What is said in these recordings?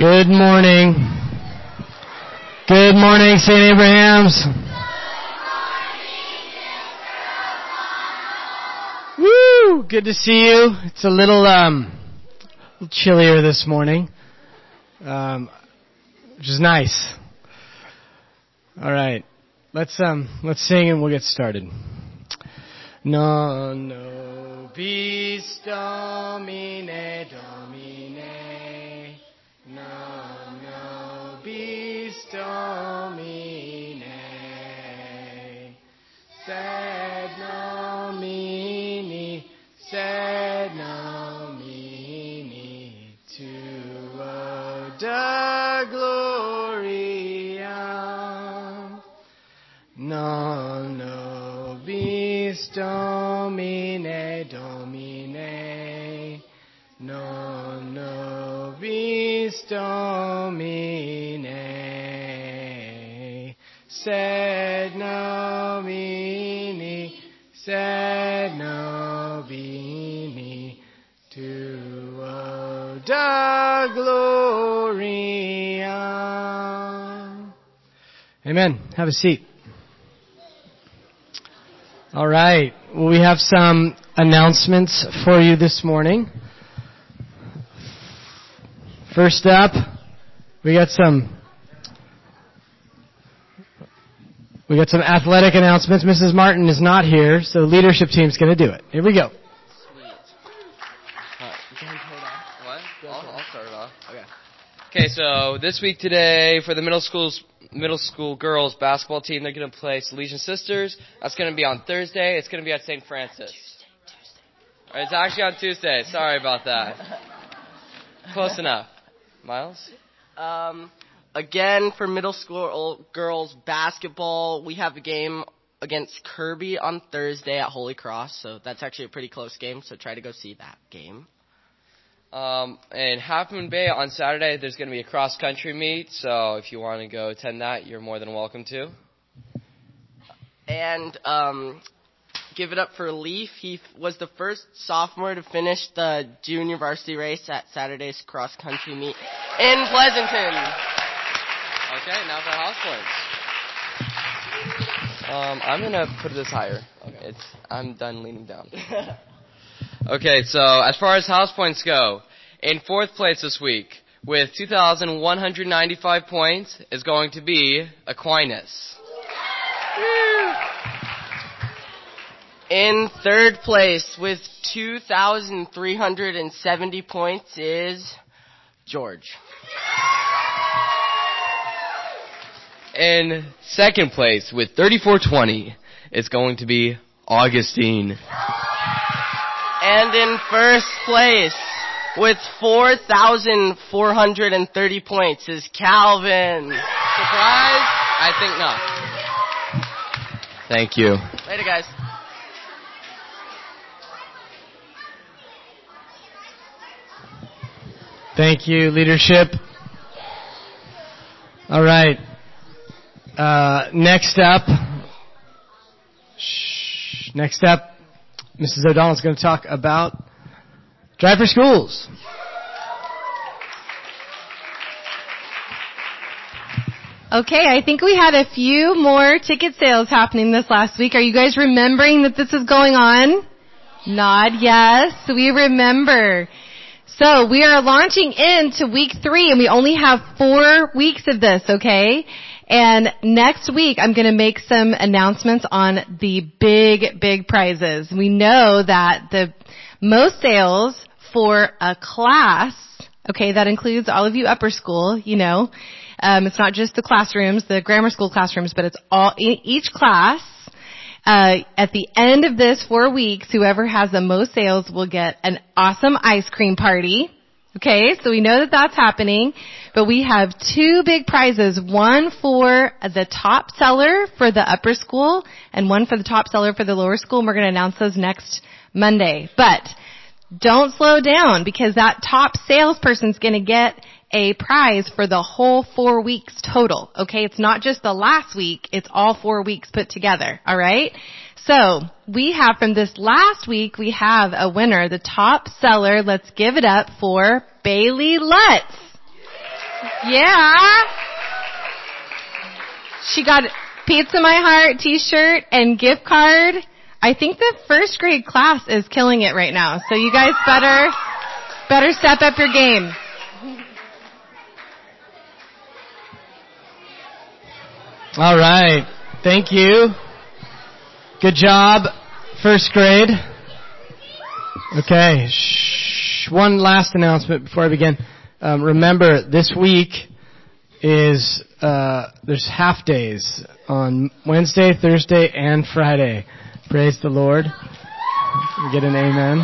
Good morning. Good morning, St. Abraham's. Woo! Good to see you. It's a little um, chillier this morning, um, which is nice. All right, let's um, let's sing and we'll get started. No, no, domine, domine. Domine. Sed nomini, sed nomini, tuo da gloria. Amen. Have a seat. All right. Well, we have some announcements for you this morning. First up, we got some we got some athletic announcements. Mrs. Martin is not here, so the leadership team's going to do it. Here we go. Okay, so this week today for the middle schools, middle school girls basketball team, they're going to play Salesian Sisters. That's going to be on Thursday. It's going to be at St. Francis. Tuesday, Tuesday. It's actually on Tuesday. Sorry about that. Close enough. Miles? Um, again, for middle school girls basketball, we have a game against Kirby on Thursday at Holy Cross, so that's actually a pretty close game, so try to go see that game. Um, in Half Moon Bay on Saturday, there's going to be a cross country meet, so if you want to go attend that, you're more than welcome to. And um, give it up for Leaf. He f- was the first sophomore to finish the junior varsity race at Saturday's cross country meet in Pleasanton. Okay, now for house points. Um, I'm gonna put this higher. Okay. It's I'm done leaning down. okay, so as far as house points go, in fourth place this week with 2,195 points is going to be Aquinas. In third place with 2,370 points is George. In second place with 3420 is going to be Augustine. And in first place with 4,430 points is Calvin. Surprise? I think not. Thank you. Later, guys. Thank you, leadership. All right. Uh, next up, shh, next up, Mrs. O'Donnell is going to talk about Drive for Schools. Okay, I think we had a few more ticket sales happening this last week. Are you guys remembering that this is going on? Nod yes, we remember. So we are launching into week three and we only have four weeks of this, okay? And next week I'm gonna make some announcements on the big, big prizes. We know that the most sales for a class, okay, that includes all of you upper school, you know, um, it's not just the classrooms, the grammar school classrooms, but it's all, each class uh, at the end of this four weeks, whoever has the most sales will get an awesome ice cream party. Okay, so we know that that's happening, but we have two big prizes, one for the top seller for the upper school and one for the top seller for the lower school, and we're going to announce those next Monday. But don't slow down because that top salesperson's going to get a prize for the whole four weeks total. Okay, it's not just the last week, it's all four weeks put together. Alright? So, we have from this last week, we have a winner, the top seller. Let's give it up for Bailey Lutz. Yeah. She got Pizza My Heart t-shirt and gift card. I think the first grade class is killing it right now. So you guys better, better step up your game. All right. Thank you. Good job, first grade. Okay. Shh. One last announcement before I begin. Um, remember, this week is uh, there's half days on Wednesday, Thursday, and Friday. Praise the Lord. We get an amen.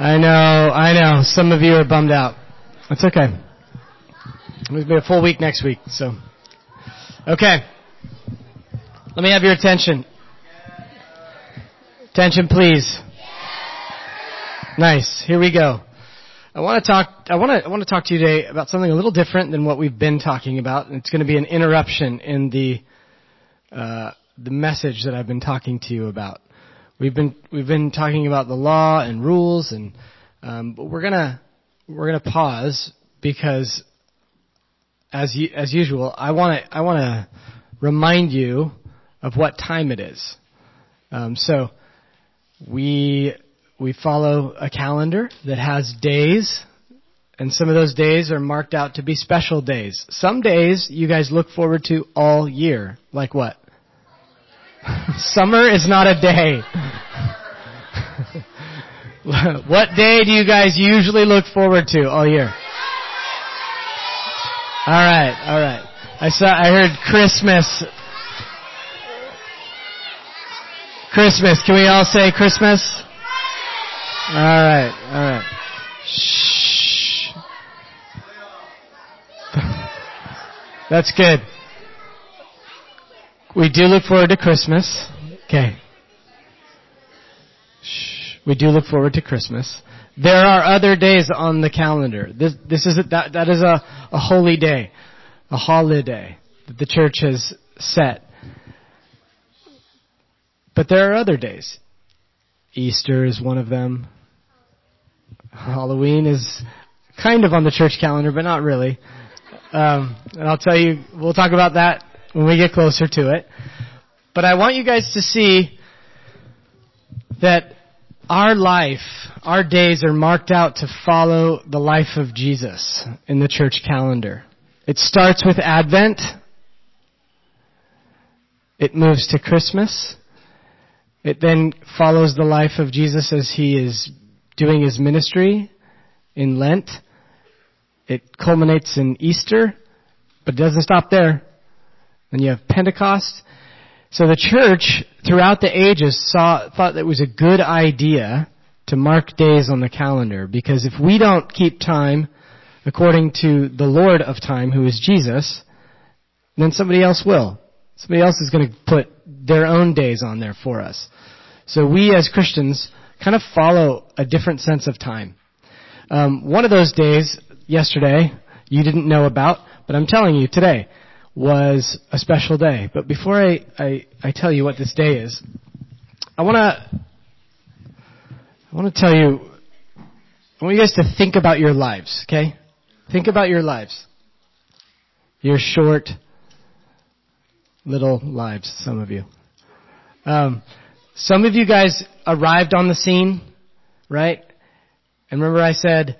I know, I know. Some of you are bummed out. That's okay. It'll be a full week next week, so. Okay. Let me have your attention. Attention, please. Nice. Here we go. I want to talk. I want to. I want to talk to you today about something a little different than what we've been talking about. and It's going to be an interruption in the uh, the message that I've been talking to you about. We've been we've been talking about the law and rules, and um, but we're gonna we're gonna pause because as as usual, I want to I want to remind you of what time it is. Um, so we we follow a calendar that has days, and some of those days are marked out to be special days. Some days you guys look forward to all year, like what? Summer is not a day. what day do you guys usually look forward to all year? All right, all right. I saw, I heard Christmas. Christmas. Can we all say Christmas? All right, all right. Shh. That's good. We do look forward to Christmas. Okay. Shh. We do look forward to Christmas. There are other days on the calendar. This, this is a, that, that is a, a holy day, a holiday that the church has set. But there are other days. Easter is one of them. Halloween is kind of on the church calendar, but not really. Um, and I'll tell you, we'll talk about that when we get closer to it. But I want you guys to see that our life, our days are marked out to follow the life of Jesus in the church calendar. It starts with Advent. It moves to Christmas. It then follows the life of Jesus as he is doing his ministry in Lent. It culminates in Easter, but it doesn't stop there. Then you have Pentecost. So the church throughout the ages saw, thought that it was a good idea to mark days on the calendar because if we don't keep time according to the Lord of time, who is Jesus, then somebody else will. Somebody else is going to put their own days on there for us. So we as Christians kind of follow a different sense of time. Um, one of those days, yesterday, you didn't know about, but I'm telling you today, was a special day. But before I, I, I tell you what this day is, I want to I want to tell you, I want you guys to think about your lives, okay? Think about your lives. Your short, little lives, some of you. Um, some of you guys arrived on the scene, right? And remember I said,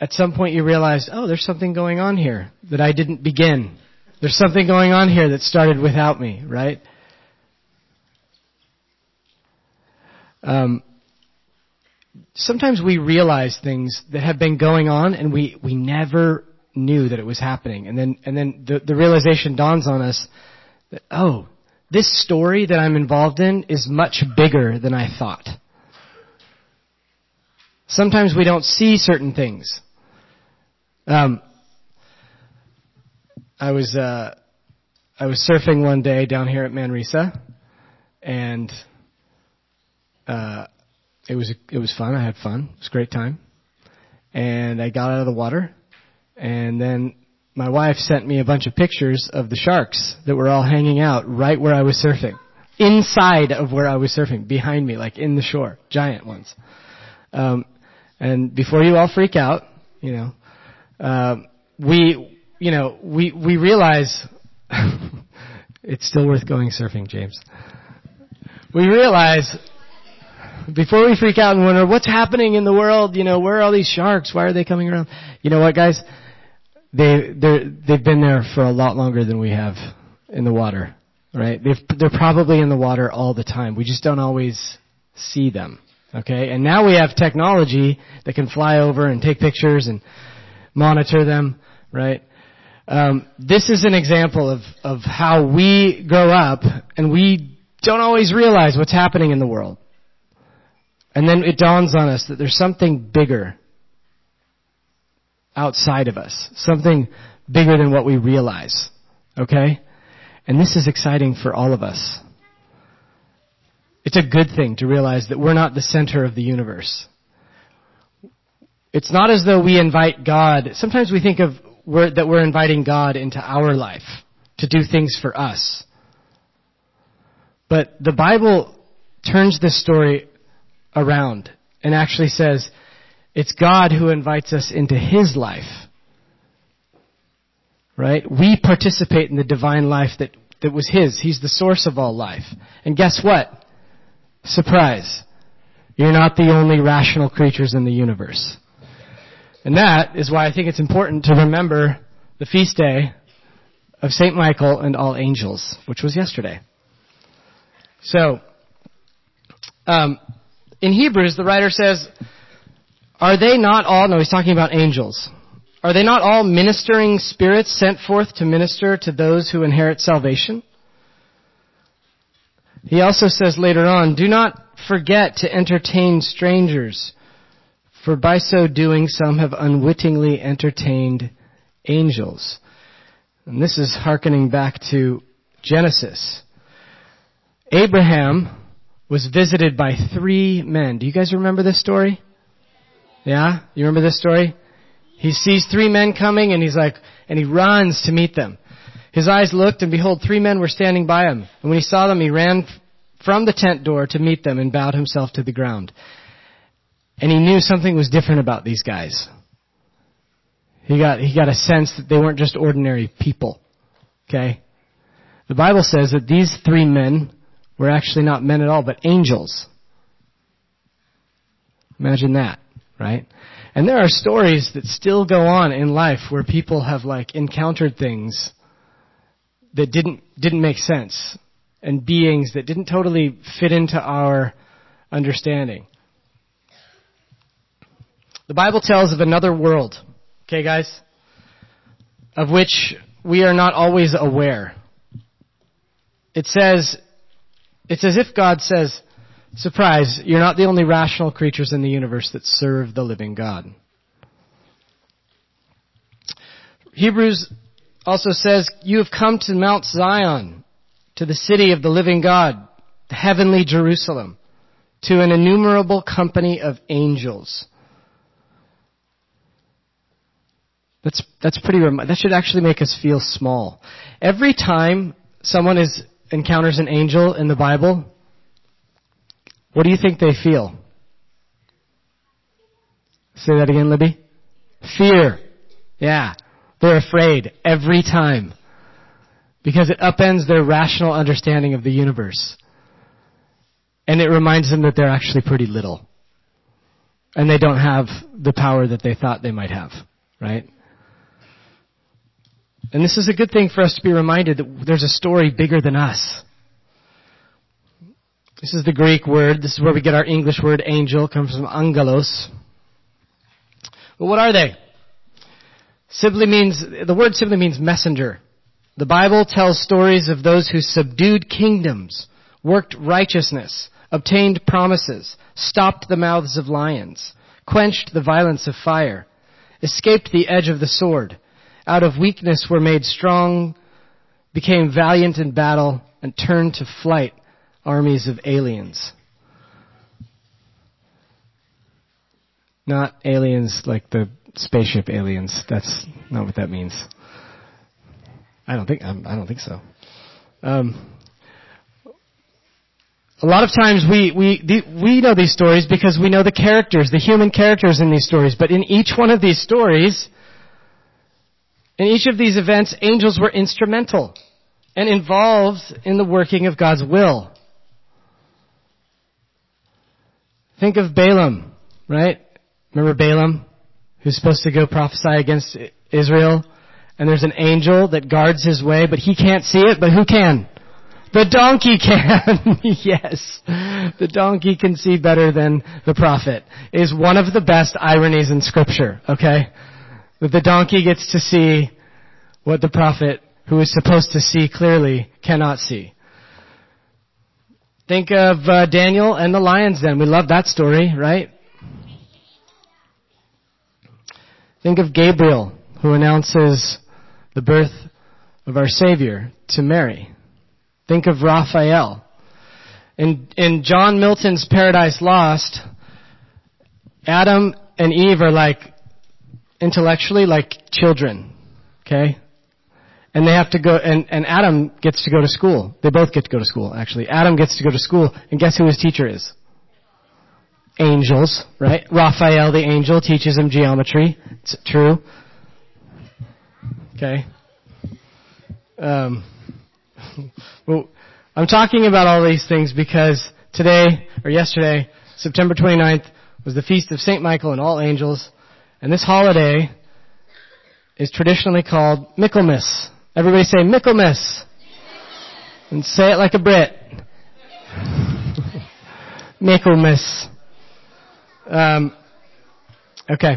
at some point you realized, oh, there's something going on here that I didn't begin. There's something going on here that started without me, right? Um, sometimes we realize things that have been going on and we, we never knew that it was happening. And then, and then the, the realization dawns on us that, oh, this story that I'm involved in is much bigger than I thought. Sometimes we don't see certain things. Um, I was uh, I was surfing one day down here at Manresa, and uh, it was it was fun. I had fun. It was a great time, and I got out of the water, and then my wife sent me a bunch of pictures of the sharks that were all hanging out right where I was surfing, inside of where I was surfing, behind me, like in the shore, giant ones. Um, and before you all freak out, you know, uh, we, you know, we, we realize it's still worth going surfing, James. We realize before we freak out and wonder what's happening in the world, you know, where are all these sharks? Why are they coming around? You know what, guys? They they they've been there for a lot longer than we have in the water, right? They've, they're probably in the water all the time. We just don't always see them. Okay, and now we have technology that can fly over and take pictures and monitor them, right? Um, this is an example of of how we grow up and we don't always realize what's happening in the world. And then it dawns on us that there's something bigger outside of us. Something bigger than what we realize. Okay? And this is exciting for all of us. It's a good thing to realize that we're not the center of the universe. It's not as though we invite God. Sometimes we think of we're, that we're inviting God into our life to do things for us. But the Bible turns this story around and actually says it's God who invites us into His life. Right? We participate in the divine life that, that was His. He's the source of all life. And guess what? Surprise. You're not the only rational creatures in the universe. And that is why I think it's important to remember the feast day of St. Michael and all angels, which was yesterday. So, um, in Hebrews, the writer says, Are they not all, no, he's talking about angels. Are they not all ministering spirits sent forth to minister to those who inherit salvation? He also says later on, Do not forget to entertain strangers, for by so doing some have unwittingly entertained angels. And this is hearkening back to Genesis. Abraham was visited by three men. Do you guys remember this story? Yeah? You remember this story? He sees three men coming and he's like, and he runs to meet them. His eyes looked and behold, three men were standing by him. And when he saw them, he ran from the tent door to meet them and bowed himself to the ground. And he knew something was different about these guys. He got, he got a sense that they weren't just ordinary people. Okay? The Bible says that these three men were actually not men at all, but angels. Imagine that, right? And there are stories that still go on in life where people have like encountered things that didn't, didn't make sense and beings that didn't totally fit into our understanding. The Bible tells of another world, okay guys, of which we are not always aware. It says it's as if God says, surprise, you're not the only rational creatures in the universe that serve the living God. Hebrews also says, you have come to Mount Zion, to the city of the living God, the heavenly Jerusalem, to an innumerable company of angels. That's, that's pretty, that should actually make us feel small. Every time someone is encounters an angel in the Bible, what do you think they feel? Say that again, Libby. Fear. Yeah. They're afraid every time. Because it upends their rational understanding of the universe. And it reminds them that they're actually pretty little. And they don't have the power that they thought they might have. Right? And this is a good thing for us to be reminded that there's a story bigger than us. This is the Greek word. This is where we get our English word angel. It comes from angelos. Well, what are they? Simply means, the word simply means messenger. The Bible tells stories of those who subdued kingdoms, worked righteousness, obtained promises, stopped the mouths of lions, quenched the violence of fire, escaped the edge of the sword, out of weakness were made strong, became valiant in battle, and turned to flight armies of aliens. Not aliens like the spaceship aliens. That's not what that means. I don't think I don't think so. Um, a lot of times we we we know these stories because we know the characters, the human characters in these stories. But in each one of these stories, In each of these events, angels were instrumental and involved in the working of God's will. Think of Balaam, right? Remember Balaam, who's supposed to go prophesy against Israel? And there's an angel that guards his way, but he can't see it, but who can? The donkey can. yes. The donkey can see better than the prophet. Is one of the best ironies in scripture, okay? That the donkey gets to see what the prophet, who is supposed to see clearly, cannot see. Think of uh, Daniel and the lion's den. We love that story, right? Think of Gabriel, who announces the birth of our Savior to Mary. Think of Raphael. In, in John Milton's Paradise Lost, Adam and Eve are like, intellectually like children. Okay? And they have to go, and, and Adam gets to go to school. They both get to go to school, actually. Adam gets to go to school, and guess who his teacher is? Angels, right? Raphael the angel teaches him geometry. It's true. Okay. Um, well, I'm talking about all these things because today, or yesterday, September 29th, was the feast of St. Michael and all angels, and this holiday is traditionally called Michaelmas. Everybody say Michaelmas. And say it like a Brit. Michaelmas. Um, okay.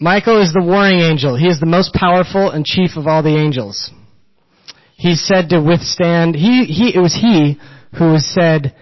Michael is the warring angel. He is the most powerful and chief of all the angels. He's said to withstand, he, he, it was he who was said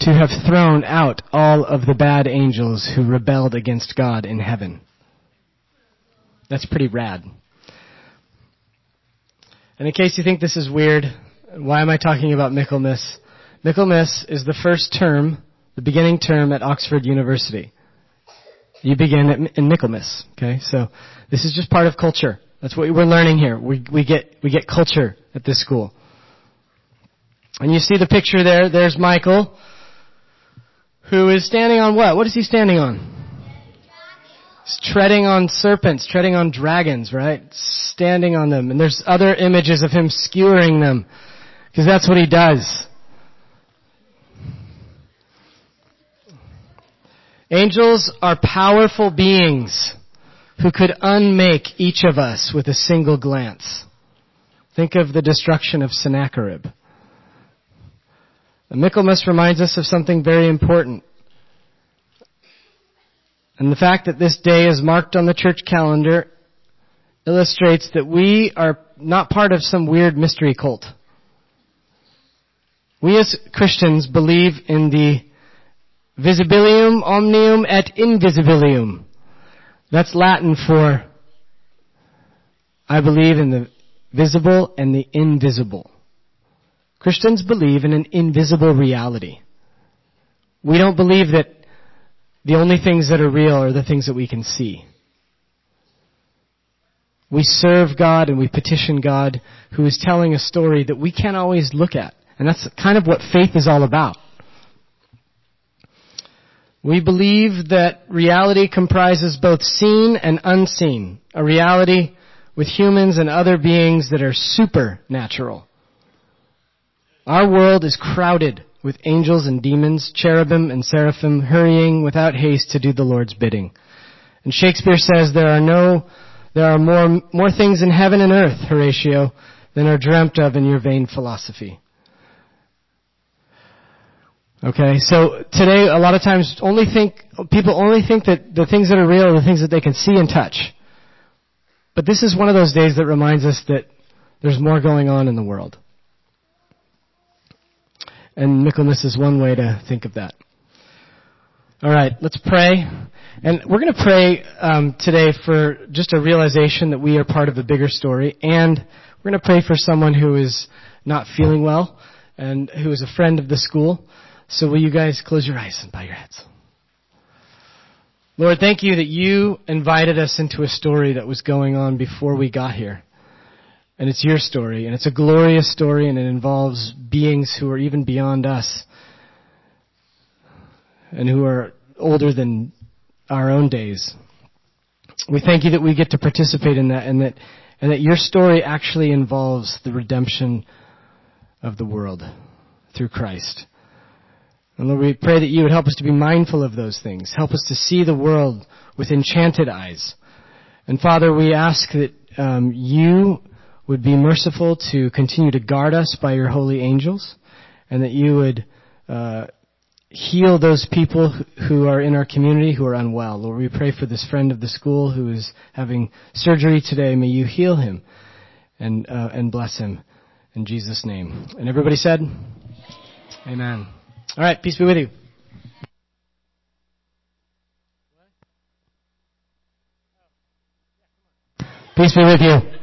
to have thrown out all of the bad angels who rebelled against God in heaven. That's pretty rad. And in case you think this is weird, why am I talking about Michaelmas? Michaelmas is the first term, the beginning term at Oxford University. You begin at, in Michaelmas. Okay, so this is just part of culture. That's what we're learning here. We, we get we get culture at this school. And you see the picture there. There's Michael, who is standing on what? What is he standing on? He's treading on serpents, treading on dragons, right? Standing on them. And there's other images of him skewering them. Because that's what he does. Angels are powerful beings who could unmake each of us with a single glance. Think of the destruction of Sennacherib. Michaelmas reminds us of something very important. And the fact that this day is marked on the church calendar illustrates that we are not part of some weird mystery cult. We as Christians believe in the Visibilium omnium et invisibilium. That's Latin for I believe in the visible and the invisible. Christians believe in an invisible reality. We don't believe that the only things that are real are the things that we can see. We serve God and we petition God who is telling a story that we can't always look at. And that's kind of what faith is all about. We believe that reality comprises both seen and unseen. A reality with humans and other beings that are supernatural. Our world is crowded with angels and demons, cherubim and seraphim hurrying without haste to do the Lord's bidding. And Shakespeare says there are no, there are more, more things in heaven and earth, Horatio, than are dreamt of in your vain philosophy. Okay, so today a lot of times only think, people only think that the things that are real are the things that they can see and touch. But this is one of those days that reminds us that there's more going on in the world. And Michaelmas is one way to think of that. Alright, let's pray. And we're going to pray um, today for just a realization that we are part of a bigger story. And we're going to pray for someone who is not feeling well and who is a friend of the school. So will you guys close your eyes and bow your heads? Lord, thank you that you invited us into a story that was going on before we got here. And it's your story, and it's a glorious story, and it involves beings who are even beyond us, and who are older than our own days. we thank you that we get to participate in that and that, and that your story actually involves the redemption of the world through Christ. And Lord, we pray that you would help us to be mindful of those things. Help us to see the world with enchanted eyes. And Father, we ask that um, you would be merciful to continue to guard us by your holy angels, and that you would uh, heal those people who are in our community who are unwell. Lord, we pray for this friend of the school who is having surgery today. May you heal him and uh, and bless him in Jesus' name. And everybody said, Amen. All right, peace be with you. Peace be with you.